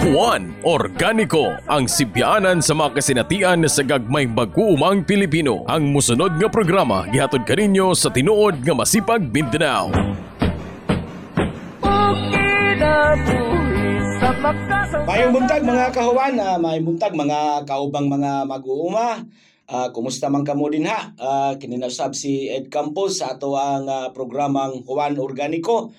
Juan Organiko ang sibyanan sa mga kasinatian sa gagmay mag-uumang Pilipino. Ang musunod nga programa gihatod kaninyo sa tinuod nga masipag Mindanao. Mayong buntag mga kahuwan, uh, mayong buntag mga kaubang mga mag-uuma. Uh, kumusta man kamo din ha? Uh, kininasab si Ed Campos sa ato ang uh, programang Juan Organiko.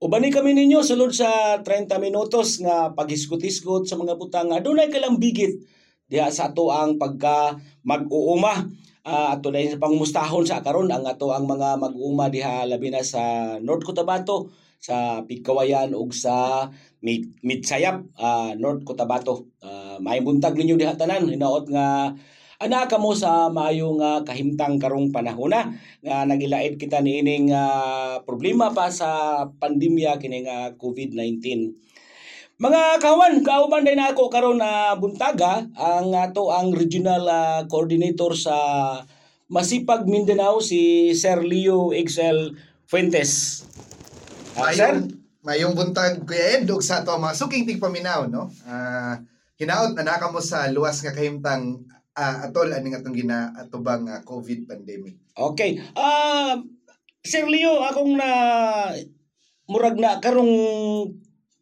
Ubani kami ninyo sulod sa 30 minutos nga paghiskot-hiskot sa mga butang adunay kalang bigit diha sa ato ang pagka mag-uuma. Uh, ato na sa pangmustahon sa karon ang ato ang mga mag-uuma diha labi na sa North Cotabato sa Pigkawayan ug sa Mid Midsayap uh, North Cotabato. Uh, may buntag ninyo diha tanan hinaot nga ana kamo sa maayong uh, kahimtang karong panahona nga nagilait kita niining uh, problema pa sa pandemya kini nga COVID-19. Mga kawan, kauban din ako karon na uh, buntaga ang ato ang regional uh, coordinator sa Masipag Mindanao si Sir Leo XL Fuentes. Uh, mayong, mayong buntag Kuya Ed sa ato mga suking tigpaminaw no. Uh, hinaot na naka mo sa luwas nga kahimtang uh, atol aning atong gina atubang uh, COVID pandemic. Okay. Uh, Sir Leo, akong na murag na karong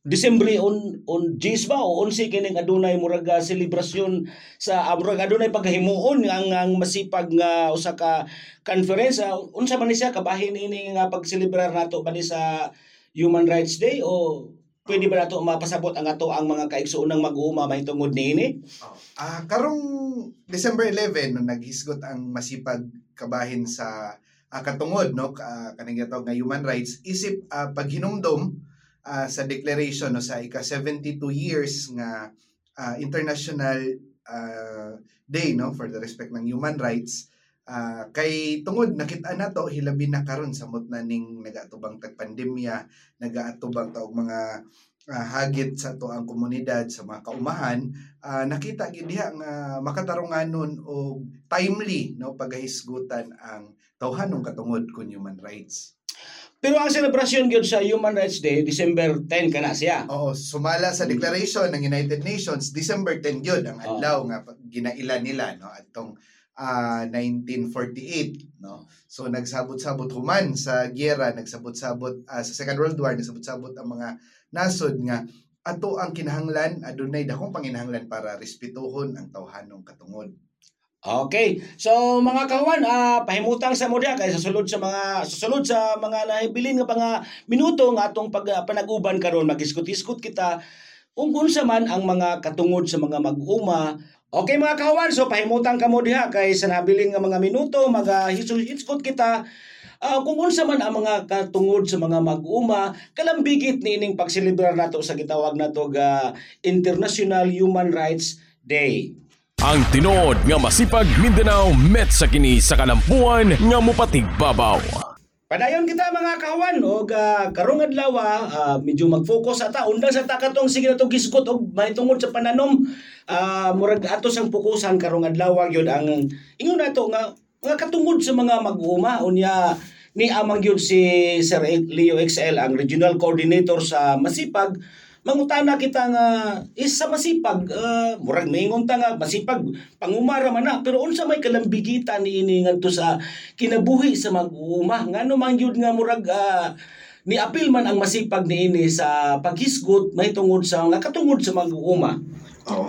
Disyembre on on Jis ba o unsi kining adunay murag uh, selebrasyon sa murag adunay paghimuon ang ang masipag nga usa ka conference unsa man ni siya kabahin ini nga pagselebrar nato ba sa Human Rights Day o pwede ba nato mapasabot ang ato ang mga kaigsuonang mag-uuma mahitungod niini? Oh. Ah, uh, karong December 11 no naghisgot ang masipag kabahin sa uh, katungod no uh, kaning nga human rights isip uh, paghinumdom uh, sa declaration no sa ika 72 years nga uh, international uh, day no for the respect ng human rights uh, kay tungod nakita na to hilabi na karon samot na ning nagaatubang tag pandemya nagaatubang taog mga uh, hagit sa to ang komunidad sa mga kaumahan uh, nakita gid diha nga makatarunganon og timely no pagahisgutan ang tawhanong katungod kun human rights pero ang selebrasyon gyud sa Human Rights Day, December 10 kana siya. Oo, sumala sa declaration ng United Nations, December 10 gyud ang adlaw oh. nga ginaila nila no atong uh, 1948 no. So nagsabot-sabot human sa giyera, nagsabot-sabot uh, sa Second World War, nagsabot-sabot ang mga nasod nga ato ang kinahanglan adunay dakong panginahanglan para respetuhon ang tawhanong katungod. Okay. So mga kawan, uh, pahimutang sa modya kay sa sulod sa mga susunod sa mga nahibilin nga mga minuto nga atong pag uh, panag-uban karon magiskut-iskut kita kung unsa man ang mga katungod sa mga mag-uma. Okay mga kawan, so pahimutang kamo diha kay sa nabilin nga mga minuto magahiskut kita uh, kung unsa man ang mga katungod sa mga mag-uma kalambigit niining pagselebrar nato sa gitawag nato ga International Human Rights Day. Ang tinuod nga masipag Mindanao met sa kini sa kalampuan nga mupatig babaw. Padayon kita mga kawan og uh, karong adlaw uh, medyo mag-focus ata undang sa ta katong sige nato gisgot og mahitungod sa pananom uh, murag ato sang fokusan karong adlaw gyud ang ingon nato nga nga katungod sa mga mag-uuma unya ni amang gyud si Sir Leo XL ang regional coordinator sa Masipag. Mangutana kita nga isa masipag uh, murag maingon ta nga masipag pangumara man na. Pero unsa may kalambigitan ni ini ngadto sa kinabuhi sa mag-uuma ngano man gyud nga murag uh, ni apil man ang masipag niini sa paghisgot mahitungod sa nga katungod sa mag-uuma oh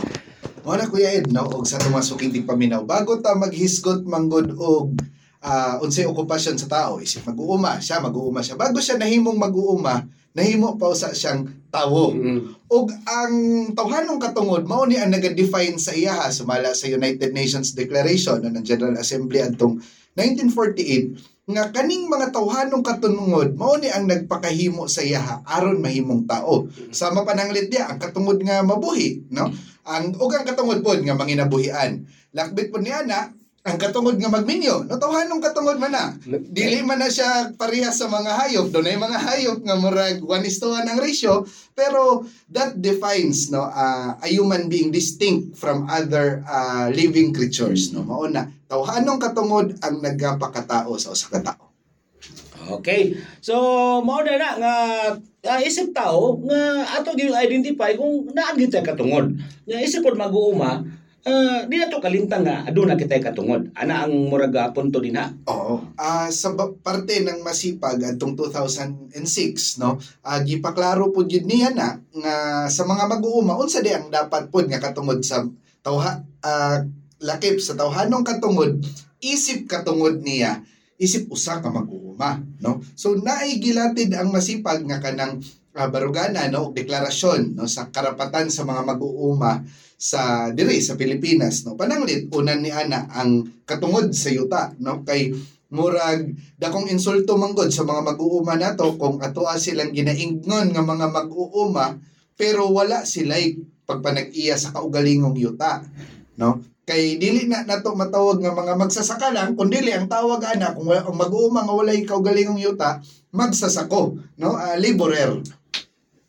wala kuya Ed no og sa tumasuking di paminaw bago ta maghisgot manggod og uh, unsay okupasyon sa tao isip mag-uuma siya mag-uuma siya bago siya nahimong mag-uuma nahimo pa usa siyang tawo. Mm-hmm. Ug ang tawhanong katungod mao ni ang naga-define sa iya sumala sa United Nations Declaration ng General Assembly adtong 1948 nga kaning mga tawhanong katungod mao ni ang nagpakahimo sa iya aron mahimong tao. Sa mapananglit dia ang katungod nga mabuhi, no? Ang ug ang katungod pod nga manginabuhian. Lakbit po niya na ang katungod nga magminyo. No tawhanong katungod man na. Dili man na siya parehas sa mga hayop. Dunay mga hayop nga murag 1 is to 1 ang ratio. Pero that defines no uh, a human being distinct from other uh, living creatures no. Mao na. Tawhanong katungod ang nagapakatao sa usa ka tawo Okay. So, mao na na nga ah, isip tao nga ato gyud identify kung naa gyud tay katungod. Nga isip pod mag-uuma, ah, di na to kalintang nga aduna kitay katungod. Ana ang murag ah, punto din ha. Oo. Ah sa parte ng masipag atong 2006 no, ah gipaklaro pud yun niya na nga sa mga mag-uuma unsa di ang dapat pud nga katungod sa tawha ah, lakip sa tawhanong katungod isip katungod niya isip usa ka mag-uuma no? So naay gilatid ang masipag nga kanang ah, barugana no? Deklarasyon no? Sa karapatan sa mga mag-uuma sa diri sa Pilipinas no? Pananglit unan ni ana ang katungod sa yuta no? Kay murag dakong insulto manggod sa mga mag-uuma nato kung atoa silang ginaingnon nga mga mag-uuma pero wala sila'y pagpanag-iya sa kaugalingong yuta no kay dili na nato matawag nga mga magsasaka lang kun dili ang tawag ana kung wala, ang mag-uuma nga walay kaugalingong yuta magsasako no? Ah, laborer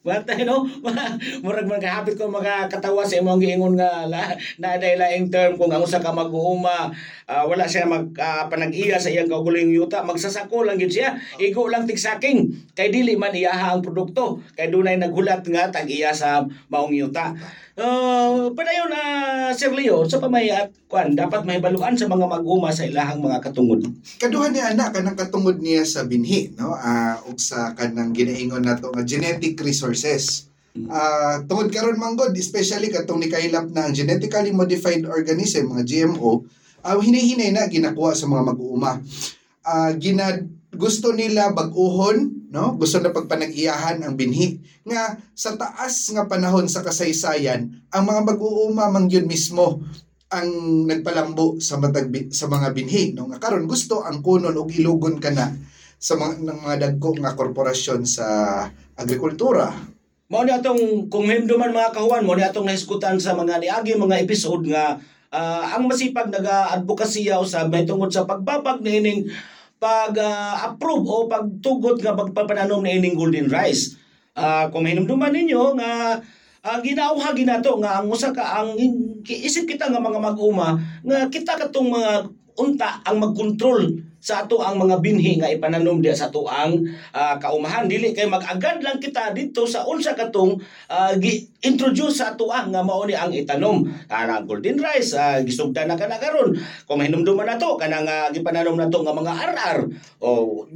Bata no, murag man kahapit ko mga katawa sa imong giingon nga na dahil laing term kung ang usa ka mag-uuma ah, wala siya mag ah, panag-iya sa iyang kauguling yuta. Magsasako lang gid siya. Igo lang tigsaking. Kay dili man iyaha ang produkto. Kay dunay naghulat nga tag-iya sa maong yuta. Uh, padayon na Sir Leo sa pamay at kwan dapat mahibaluan sa mga mag-uma sa ilahang mga katungod. kaduha ni ana kanang katungod niya sa binhi no? Ah ug sa kanang ginaingon nato nga genetic resources. Ah tungod karon manggod especially katong nikailap na genetically modified organism mga GMO ah hinahinay na ginakuha sa mga mag-uuma. Ah gina gusto nila bag-uhon no? Gusto na pagpanag-iyahan ang binhi. Nga sa taas nga panahon sa kasaysayan ang mga mag-uuma man yun mismo ang nagpalambo sa matag sa mga binhi no? Nga karon gusto ang kunon og ilugon kana sa mga ng mga dagko nga korporasyon sa agrikultura. Mao ni atong kung himduman mga kahuan mo ni atong nahisgutan sa mga niagi mga episode nga ah, ang masipag naga-advokasya usab may tungod sa pagbabag niining pag-approve o pagtugot nga pagpapananom ni ining golden rice. Ah, kung hinumduman ninyo nga uh, ginauha ginato nga ang usa ka ang isip kita nga mga mag-uma nga kita katong mga unta ang magkontrol sa ato ang mga binhi nga ipananom diya sa ato ang ah, kaumahan. Dili kay mag-agad lang kita dito sa unsa katong ah, gi-introduce sa ato ang nga mao ni ang itanom. Ana golden rice uh, gisugdan na kana karon. Kung mahinumduman nato kana nga gipananom nato nga mga RR o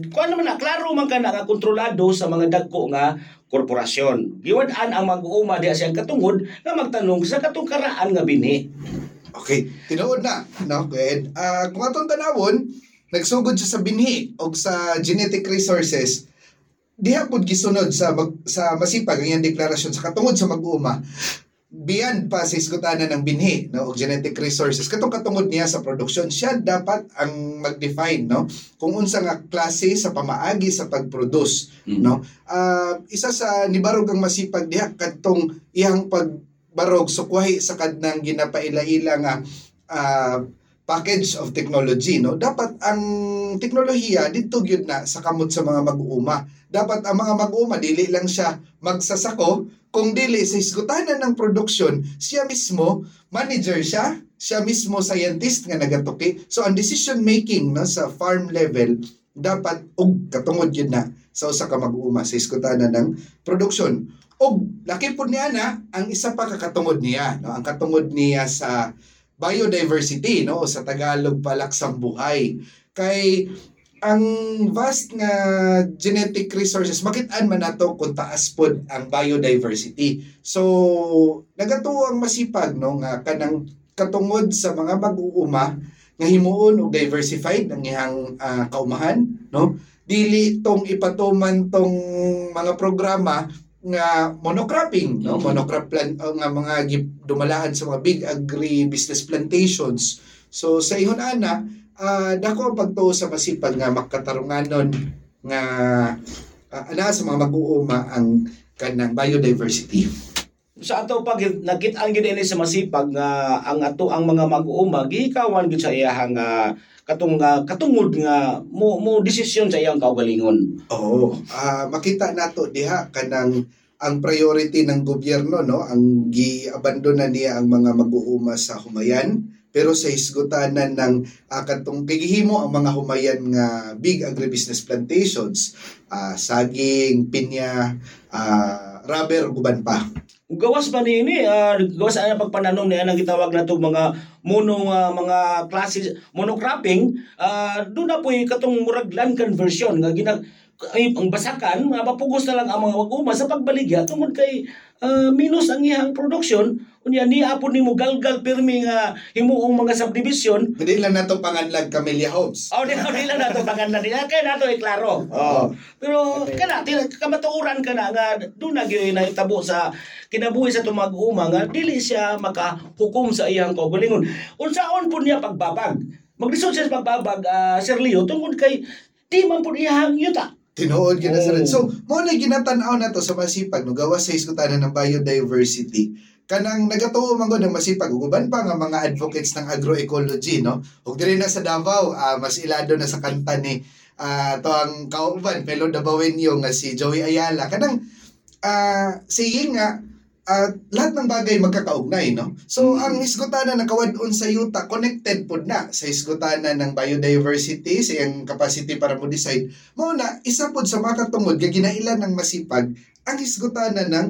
kuan naman na klaro man kana nga kontrolado sa mga dagko nga korporasyon. Giwad-an ang mag-uuma diya siyang katungod nga magtanong sa katong karaan nga binhi Okay, tinuod na, no? Good. Ah, kung atong tanawon, nagsugod siya sa binhi o sa genetic resources, diha pud gisunod sa mag, sa masipag ang iyang deklarasyon sa katungod sa mag-uuma. Beyond pa sa iskutanan ng binhi no og genetic resources katong katungod niya sa produksyon siya dapat ang mag-define no kung unsa nga klase sa pamaagi sa pag-produce no Ah, isa sa nibarog ang masipag diha kadtong iyang pagbarog sukwahi sa kadnang ginapaila-ila nga ah, package of technology no? Dapat ang teknolohiya dito gyud na sa kamot sa mga mag-uuma dapat ang mga mag-uuma dili lang siya magsasako. Kung dili sa isgutanan ng produksyon siya mismo manager siya siya mismo scientist nga nagatuki. So ang decision making no sa farm level dapat og katungod yun na sa usa ka mag-uuma sa iskutanan ng produksyon og laki po niya na ang isa pa kakatungod niya no? Ang katungod niya sa biodiversity no? O sa Tagalog palaksang buhay. Kay ang vast nga genetic resources makitaan man nato kung taas pod ang biodiversity? So nagatuo ang masipag no? Nga kanang katungod sa mga mag-uuma nga himuon og diversified ang ihang ah, kaumahan no? Dili tong ipatuman tong mga programa nga monocropping no? Mhm. monocrop plan o nga mga dumalahan sa mga big agri business plantations. So sa ihon ana ah, dako ang pagtuo sa masipag nga makatarunganon nga ah, ana sa mga mag-uuma ang kanang biodiversity. Sa ato pag nakit-an gid ini sa masipag nga ang ato ang mga mag-uuma gihikawan gid sa iyahang nga katong nga katungod nga mo mo desisyon sa iyang kaugalingon. Oo. Ah, makita nato diha kanang ang priority ng gobyerno no ang giabandona niya ang mga mag-uuma sa humayan pero sa hisgutanan ng uh, katong kigihimo ang mga humayan nga big agribusiness plantations, uh, saging, pinya, uh, rubber, guban pa. Gawas ba ni ini uh, gawas ana pagpananom ni anang gitawag nato mga mono uh, mga klase monocropping uh, do na poy katong murag land conversion nga ginag ay, ang basakan, mapapugos na lang ang mga wag-uma sa pagbaligya tungod kay uh, minus ang iyang production unya ni apon nimo galgal pirmi nga himuong mga subdivision Hindi lang nato panganlag Camellia Homes. Oh, di, di lang nato pangalan nila kay nato iklaro. Oh. Pero kana tila kamatuuran kana nga do na gyud na itabo sa kinabuhi sa tumag-uma nga dili siya makahukom sa iyang kaugalingon. Unsaon pud niya pagbabag? Maglisod siya sa pagbabag uh, Sir Leo tungod kay di man pud iyang yuta. Tinuod gina sa red. Oh. So, mo na ginatanaw na to sa masipag no gawas sa iskutanan ng biodiversity kanang nagatuo man gud ng masipag uban pa nga mga advocates ng agroecology no ug diri na sa Davao ah, mas ilado na sa kanta ni ah, to ang kauban pelo Davaoenyo nga si Joey Ayala kanang ah, saying nga ah, lahat ng bagay magkakaugnay no? So ang isgutanan na kawadon sa yuta connected pod na sa isgutanan ng biodiversity sa iyang capacity para mo decide mo na isa pod sa makatungod nga ginailan ng masipag ang isgutanan ng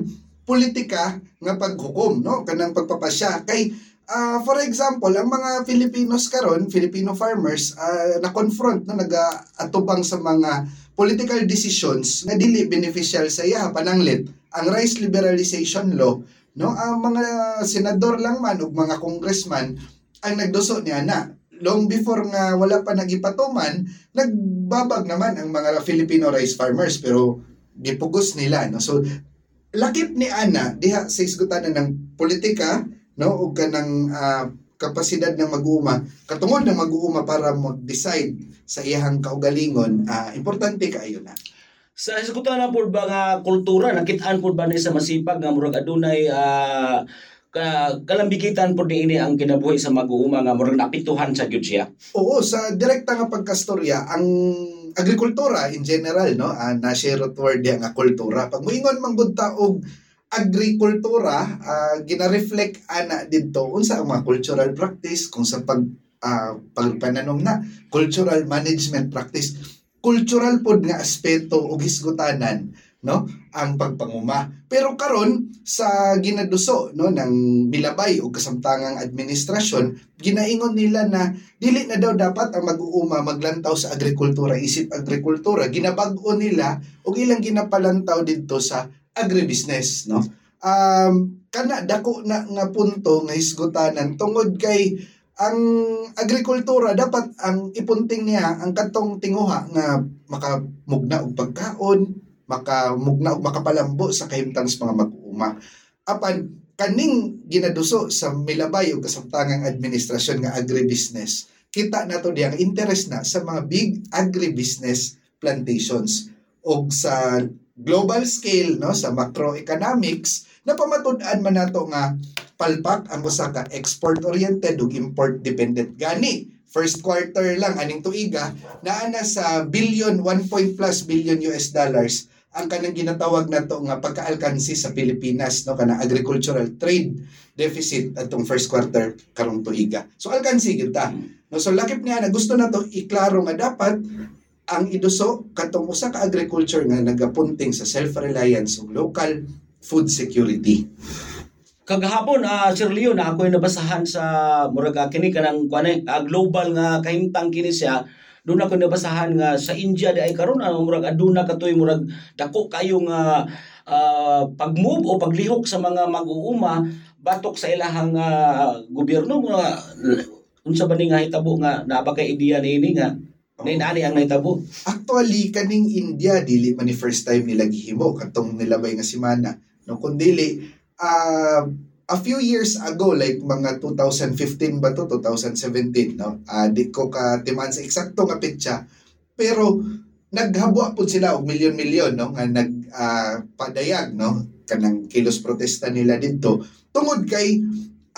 politika nga paghukom no? Kanang pagpapasya. Kay ah, for example ang mga Filipinos karon Filipino farmers ah, na confront no? Nagaatubang sa mga political decisions nga dili beneficial sa iya pananglit ang rice liberalization law no ang mga senador lang man ug mga congressman ang nagduso niya na. Long before nga wala pa nagipatuman nagbabag naman ang mga Filipino rice farmers pero gipugos nila no. So lakip ni ana diha sa isgutanan ng politika no ug kanang ah, kapasidad ng mag-uuma katungod ng mag-uuma para mag-decide sa iyahang kaugalingon ah, importante kaayo na Sa isgutan na po ba nga kultura, nakitaan po ba ni sa masipag nga murag adunay ah, ka, kalambigitan po ni ini ang kinabuhi sa mag-uuma nga murag napituhan sa gyud siya. Oo, sa direkta nga pagkastorya, ang agrikultura in general, no, uh, na-share word yan nga kultura. Pag moingon man gud ta og agrikultura, ah, gina-reflect ana didto unsa ang mga cultural practice kung sa pag ah, pagpananom na cultural management practice cultural pod nga aspeto ug hisgutanan no ang pagpanguma. Pero karon sa ginaduso no ng milabay ug kasamtangang administrasyon ginaingon nila na dili na daw dapat ang mag-uuma maglantaw sa agrikultura isip agrikultura. Ginabag-o nila ug ilang ginapalantaw didto sa agribusiness no. Um kana dako na nga punto nga hisgutanan tungod kay ang agrikultura dapat ang ipunting niya ang katong tinguha nga makamugna og pagkaon makamugna og makapalambo sa kahimtang sa mga mag-uuma. Apan kaning ginaduso sa milabay ug kasamtangang administrasyon nga agribusiness kita nato diya ang interest na sa mga big agribusiness plantations og sa global scale no sa macroeconomics na pamatud-an man nato nga palpak ang usa ka export oriented ug import dependent. Gani first quarter lang aning tuiga naa na sa billion 1 point plus billion US dollars ang kanang ginatawag nato nga pagkaalkansi sa Pilipinas no kana agricultural trade deficit atong first quarter karong tuiga so alkansi gyud ta. No so lakip niya na gusto nato iklaro nga dapat ang iduso katong usa ka agriculture nga nagapunting sa self-reliance ug local food security. Kagahapon ah Sir Leo na ako nabasahan sa murag ah, kini kanang kuan ah, global nga kahimtang kini siya. Doon ako nabasahan nga sa India di ay karon ah, murag aduna katoy murag dako kayo nga ah, pag-move o paglihok sa mga mag-uuma batok sa ilahang ah, gobyerno nga unsa ba ni nga hitabo nga naa ba kay ideya niini nga? Nainani ang nahitabo. Actually kaning India dili man ni first time nila gihimo. Katong nilabay nga semana. No kundili uh, a few years ago like mga 2015 ba to 2017 no? Uh, di ko ka timan sa eksakto nga petsa. Pero naghabwa pud sila og milyon-milyon no? Nga nag ah, padayag no? Kanang kilos protesta nila didto tungod kay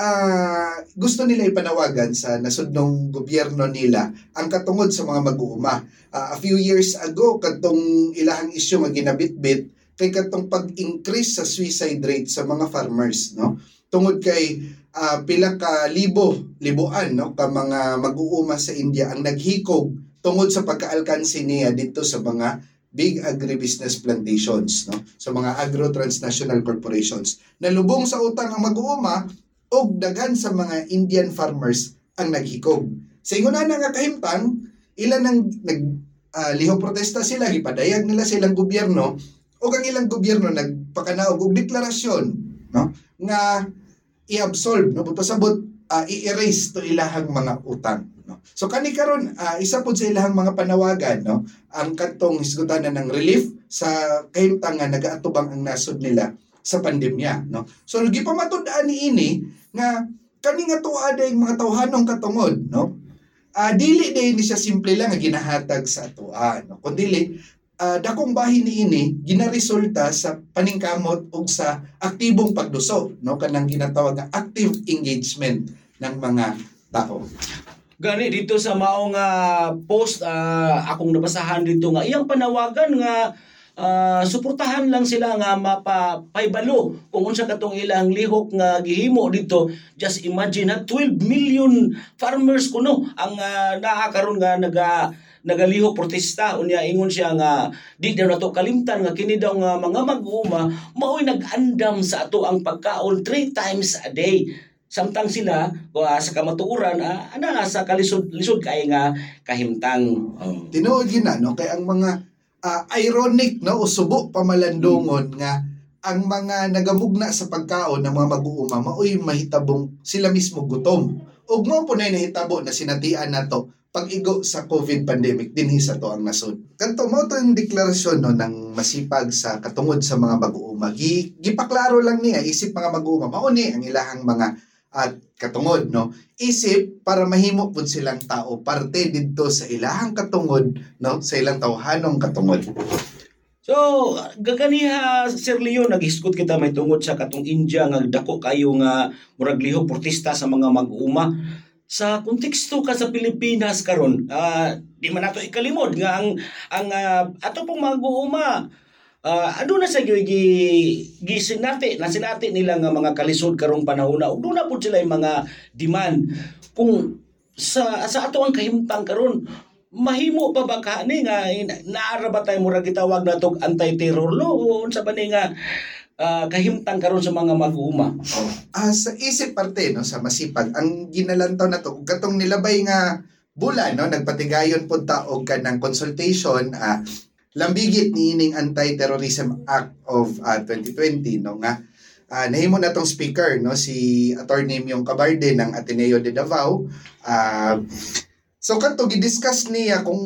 ah, gusto nila ipanawagan sa nasudnong gobyerno nila ang katungod sa mga mag-uuma. Ah, a few years ago katong ilahang isyu nga ginabitbit kay katong pag-increase sa suicide rate sa mga farmers no? Tungod kay ah, pila ka libo, libuan no? Ka mga mag-uuma sa India ang naghikog tungod sa pagkaalkansi niya dito sa mga big agribusiness plantations no? Sa mga agro transnational corporations. Nalubong sa utang ang mag-uuma og daghan sa mga Indian farmers ang naghikog. Sa inguna nga kahimtang ilan nang nag ah, liho protesta sila gipadayag nila sa ilang gobyerno o ang ilang gobyerno nagpakanaog og deklarasyon no nga i-absolve no pasabot uh, i-erase to ilahang mga utang no. So kani karon ah, isa pod sa ilahang mga panawagan no ang katong hisgutanan ng relief sa kahimtang nga nagaatubang ang nasod nila sa pandemya no. So gipamatud-an ni ini nga kani nga tuwa yung mga tawhanong katungod no. Ah, dili day siya simple lang nga ginahatag sa atoa no. Kundi ah, dakong bahin ni ini ginaresulta sa paningkamot ug sa aktibong pagduso no? Kanang ginatawag nga active engagement ng mga tao. Gani dito sa maong nga post ah, akong nabasahan dito nga iyang panawagan nga ah, suportahan lang sila nga mapapaybalo kung unsa katong ilang lihok nga gihimo dito. Just imagine ha 12 million farmers kuno ang uh, naa karon nga naga nagalihok protesta. Unya ingon siya nga di daw nato kalimtan nga kini daw nga mga mag-uuma mao'y nag-andam sa ato ang pagkaon three times a day. Samtang sila uh, sa kamatuuran uh, ana nga sa kalisod lisod kay nga kahimtang. Oh. tinuod yun na no? Kay ang mga ah, ironic no? O subo pamalandungon nga ang mga nagamugna sa pagkaon ng mga mag-uuma maoy mahitabong sila mismo gutom. Ug mo po na nahitabo na sinatian nato pag-igo sa COVID pandemic dinhi sa to ang nasod. Kanto mo to yung deklarasyon no ng masipag sa katungod sa mga mag-uuma. Gi, gipaklaro lang niya isip mga mag-uuma mao ni ang ilahang mga at katungod no isip para mahimo pud silang tao parte didto sa ilahang katungod no sa ilang tawhanong katungod So, gaganiha Sir Leo naghiskot kita may tungod sa katong India nga dako kayo nga murag lihok protesta sa mga mag-uuma sa konteksto ka sa Pilipinas karon ah, di man nato ikalimod nga ang ang ah, ato pong mag-uuma uh, ano na sa gi gi sinati na sinati nila nga mga kalisod karong panahon ug doon na pud sila mga demand. Kung sa sa ato ang kahimtang karon mahimo pa ba ka ni nga naara ba tayo murag gitawag natog anti-terror law? O unsa ba ni nga ah, kahimtang karon sa mga mag-uuma ah sa isip parte no sa masipag ang ginalantaw na to katong nilabay nga bulan no nagpatigayon pud ta og kanang consultation ah lambigit ni ining Anti-Terrorism Act of ah, 2020 no nga ah, nahimo na tong speaker no si Attorney Myong Cabarde ng Ateneo de Davao ah So kanto gidiscuss niya kung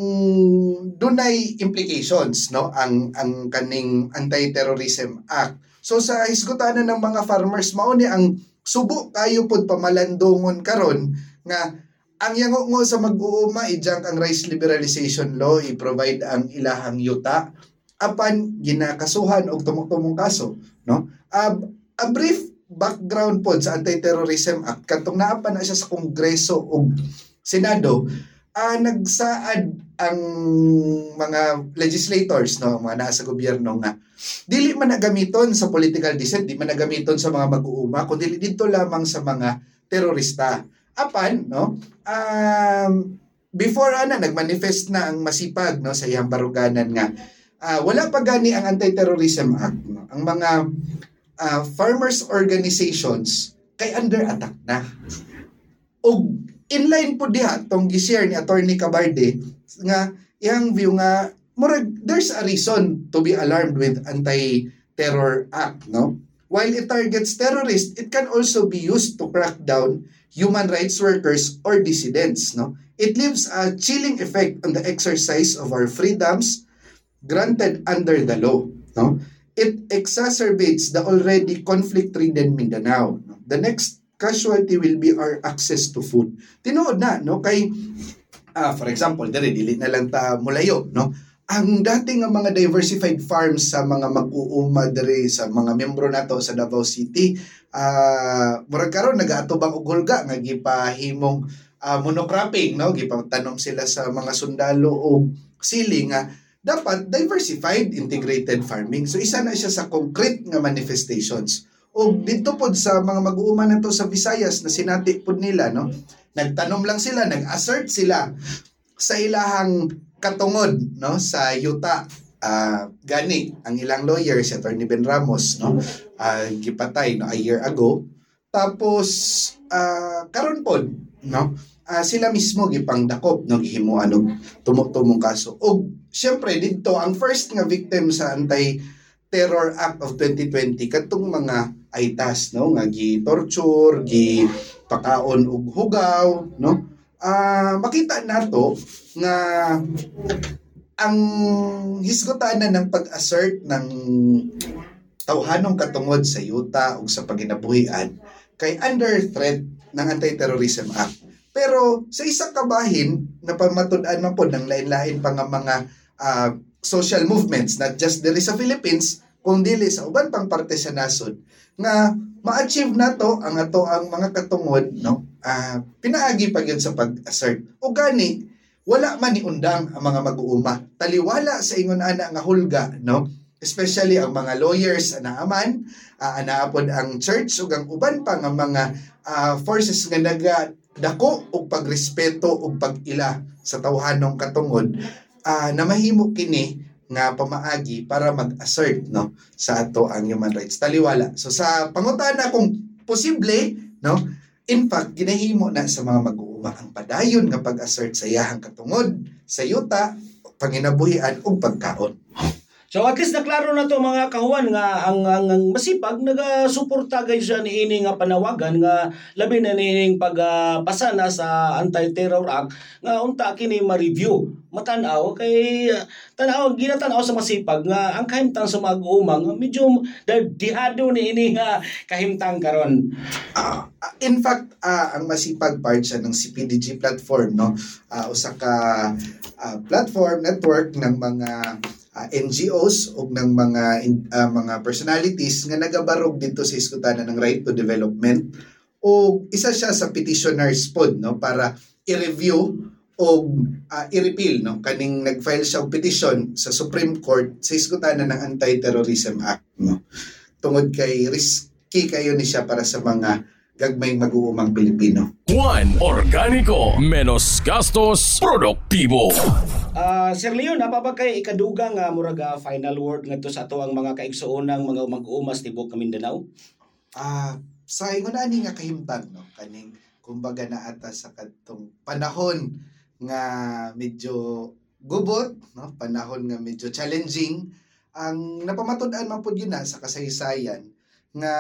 dunay implications no ang ang kaning Anti-Terrorism Act. So sa hisgutanan ng mga farmers mao ni ang subo kayo pud pamalandongon karon nga ang yango ngo sa mag-uuma ijang ang rice liberalization law i-provide ang ilahang yuta apan ginakasuhan og tumong-tumong kaso no? A, a brief background pod sa Anti-Terrorism Act. Katong naa pa na siya sa Kongreso ug Senado ah nagsaad ang mga legislators no? Mga nasa gobyerno nga. Dili man nagamiton sa political dissent di man nagamiton sa mga mag-uuma kundi dito lamang sa mga terorista. Apan no? Um, before ana nagmanifest na ang masipag no? Sa iyang baruganan nga. Ah, wala pa gani ang anti-terrorism act no? ang mga ah, farmers organizations kay under attack na. Og inline po diha tong gi-share ni attorney Cabarde nga iyang view nga murag there's a reason to be alarmed with anti-terror act no? While it targets terrorists it can also be used to crack down human rights workers or dissidents no? It leaves a chilling effect on the exercise of our freedoms granted under the law no? It exacerbates the already conflict-ridden Mindanao no? the next casualty will be our access to food. Tinuod na, no? Kay, ah, for example, dili, dili na lang ta mulayo, no? Ang dating nga mga diversified farms sa mga mag-uuma diri sa mga membro nato sa Davao City, ah, murag karon nagaatubang og hulga nga gipahimong ah, monocropping, no? Gipatanom sila sa mga sundalo og sili nga dapat diversified integrated farming. So isa na siya sa concrete nga manifestations O dito pod sa mga mag-uuma na to sa Visayas na sinati pod nila no. Nagtanom lang sila, nag-assert sila sa ilahang katungod no? Sa yuta. Ah, gani ang ilang lawyer si Attorney Ben Ramos no? Ah, gipatay no? A year ago. Tapos ah, karon pod no? Ah, sila mismo gipangdakop no? Gihimuan og tumo-tumong kaso. Og syempre dito ang first nga victim sa anti Terror Act of 2020 katong mga aitas no nga gi torture gi pakaon og hugaw no ah makita nato nga ang hisgotan na ng pag-assert ng tawhanong katungod sa yuta o sa paginabuhian kay under threat ng Anti-Terrorism Act. Pero sa isang kabahin na pamatud-an man po ng lain-lain pa nga mga ah, social movements not just dili sa Philippines kung dili sa uban pang parte sa nasod nga ma-achieve nato ang ato ang mga katungod no ah pinaagi pa gyud sa pag-assert o gani wala man ni undang ang mga mag-uuma. Taliwala sa ingon ana nga hulga, no? Especially ang mga lawyers anaaman, uh, anaapod ang church ug ang uban pa nga mga ah, forces nga naga dako og pagrespeto ug pag-ila sa tawhanong katungod ah, na mahimo kini nga pamaagi para mag-assert no sa ato ang human rights taliwala. So sa pangutana kung posible no in fact ginahimo na sa mga mag-uuma ang padayon nga pag-assert sa iyahang katungod sa yuta panginabuhian ug pagkaon So at least naklaro na to mga kahuan nga ang, ang, ang masipag nagasuporta gay siya ni ini nga panawagan nga labi na nining pagpasa na sa Anti-Terror Act nga unta kini ma-review matanaw kay uh, tanaw ginatanaw sa masipag nga ang kahimtang sa mag-umang medyo dihado ni ini nga kahimtang karon. Ah, in fact ah, ang masipag part siya ng CPDG platform no Ah, usa ka ah, platform network ng mga ah, NGOs o ng mga ah, mga personalities nga nagabarog dito sa iskutanan ng right to development o isa siya sa petitioners pod no para i-review o ah, i-repeal no kaning nag-file siya og petition sa Supreme Court sa iskutanan ng Anti-Terrorism Act no. Tungod kay risky kayo ni siya para sa mga gagmay mag-uumang Pilipino. Juan Organico Menos gastos Produktibo Ah, Sir Leon, napapa kay ikaduga nga murag ah, final word ngadto sa ato ang mga kaigsuonang mga mag-uumas tibok Mindanao. Ah, sa ingon ani nga kahimtang no kaning kumbaga na ata sa kadtong panahon nga medyo gubot no panahon nga medyo challenging ang napamatud-an man pud yun na sa kasaysayan nga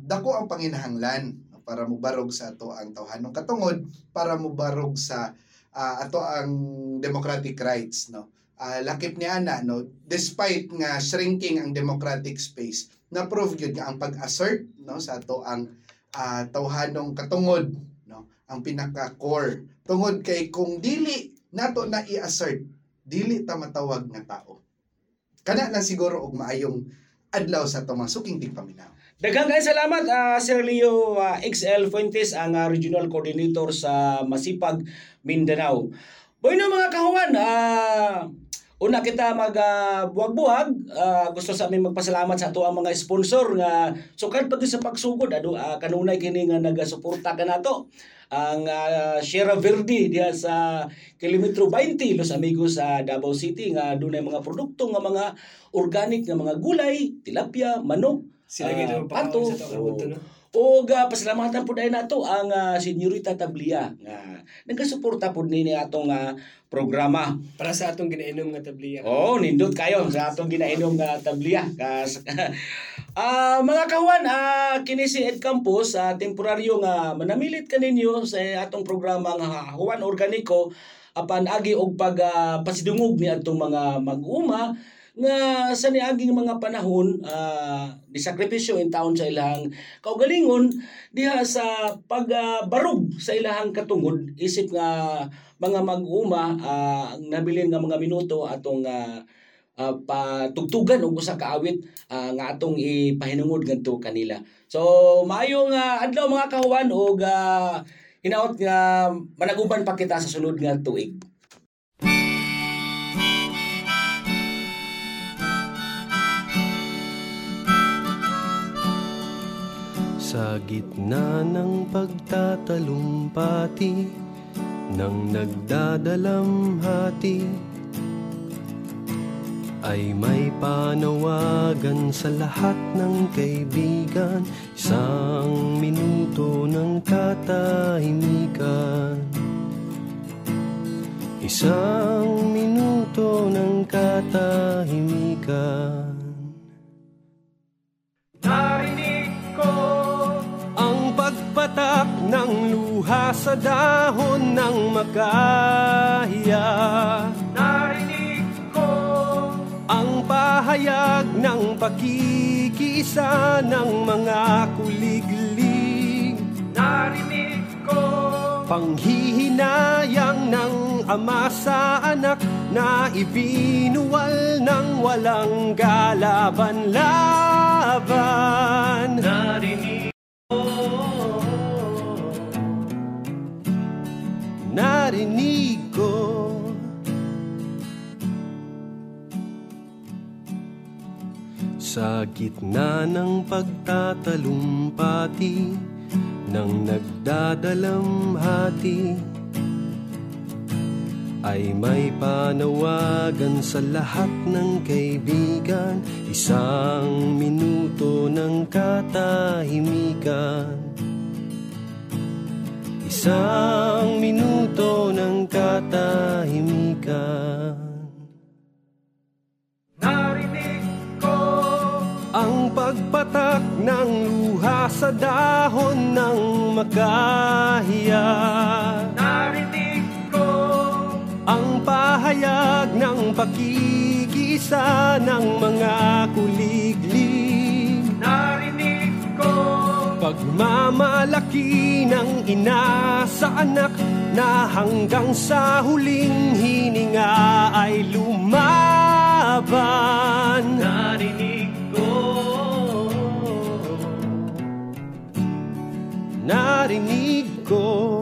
dako ang panginahanglan para mubarog sa ato ang tawhanong katungod para mubarog sa ah, ato ang democratic rights no? Ah, lakip ni ana no? Despite nga shrinking ang democratic space na prove gyud nga ang pag-assert no sa ato ang ah, tawhanong katungod no? Ang pinaka core tungod kay kung dili nato na i-assert dili ta matawag nga tao. Kana lang siguro og maayong adlaw sa atong mga tigpaminaw Daghang kay salamat ah, Sir Leo ah, XL Fuentes ang ah, regional coordinator sa Masipag Mindanao. Boy no mga kahuan, ah una kita mag ah, buwag-buwag, ah, gusto sa amin magpasalamat sa ato ang mga sponsor nga sukad pati sa pagsugod. Ado ah, kanunay kini nga nagasuporta kanato ang ah, Sierra Verde diha sa kilometro 20 Los Amigos sa Davao City nga dunay mga produkto nga mga organic nga mga gulay, tilapia, manok, Sila Ah, gito pa pato. sa tawag to, no? O ga pasalamatan pud ay nato ang ah, Senyorita Tablia nga nagasuporta pud ni atong ah, programa. Para sa atong ginainom nga tabliya. Oh, nindot kayo sa atong ginainom nga Tablia. Kas Ah, mga kawan, ah kini si Ed Campos sa temporaryo nga manamilit kaninyo sa atong programa nga Juan Organico apan agi og pag ah, pasidungog ni atong mga mag-uma nga sa niaging mga panahon ah disakripisyo in taon sa ilahang kaugalingon diha sa pagbarug sa ilahang katungod isip nga mga mag-uma ang nabilin nga mga minuto atong ah, ah, patugtugan og usa ka awit ah, nga atong ipahinungod ngadto kanila. So maayong ah, adlaw mga kahuan og uh, hinaot nga managuban pa kita sa sunod nga tuig. Sa gitna ng pagtatalumpati ng nagdadalamhati ay may panawagan sa lahat ng kaibigan Isang minuto ng katahimikan. Isang minuto ng katahimikan pagpatak ng luha sa dahon ng makahiya. Narinig ko ang pahayag ng pakikisa ng mga kuliglig. Narinig ko Panghihinayang ng ama sa anak Na ibinuwal ng walang galaban-laban. Narinig Narinig ko. Sa gitna ng pagtatalumpati ng nagdadalamhati ay may panawagan sa lahat ng kaibigan. Isang minuto ng katahimikan Isang minuto ng katahimikan Narinig ko ang pagpatak ng luha sa dahon ng makahiya. Narinig ko ang pahayag ng pakikisa ng mga kuliglig. Pagmamalaki ng ina sa anak na hanggang sa huling hininga ay lumaban. Narinig ko Narinig ko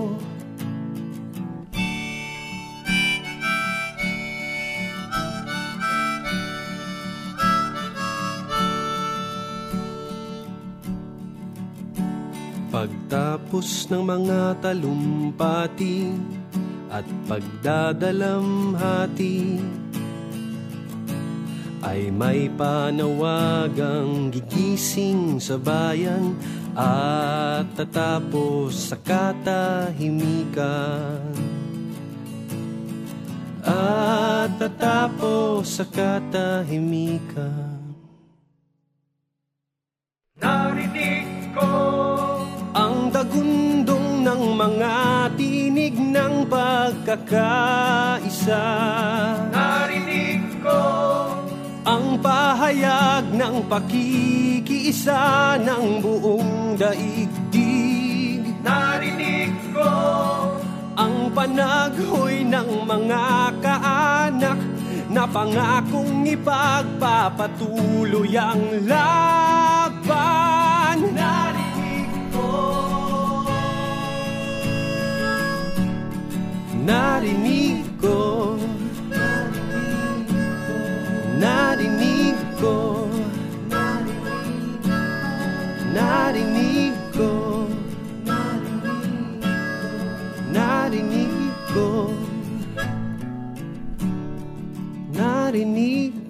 Pagtapos ng mga talumpati at pagdadalamhati ay may panawagang gigising sa bayan at tatapos sa katahimikan. At tatapos sa katahimikan. Pagkakaisa. Narinig ko ang pahayag ng pakikiisa ng buong daigdig. Narinig ko ang panaghoy ng mga kaanak na pangakong ipagpapatuloy ang laban. Narinig Narinig ko Narinig ko Narinig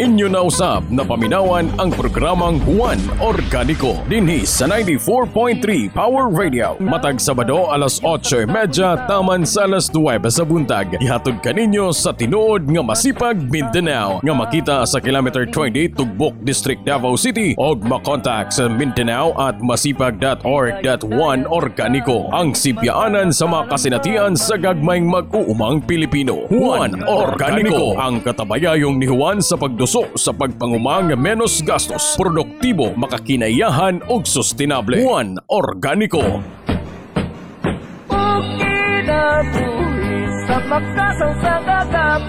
Inyo na usab na paminawan ang programang Juan Organico dinhi sa 94.3 Power Radio. Matag Sabado alas 8.30 taman sa alas 9 sa buntag. Ihatod kaninyo sa tinuod nga masipag Mindanao nga makita sa kilometer 20 Tugbok District Davao City o makontak sa Mindanao at masipag.org.1 Organico. Ang sibyaanan sa mga kasinatian sa gagmayng mag-uumang Pilipino. Juan Organico ang katabayayong ni Juan sa pagdusok sa pagpangumang menos gastos, produktibo, makakinayahan ug sustainable. Juan Organico. Kinabuhi sa gagap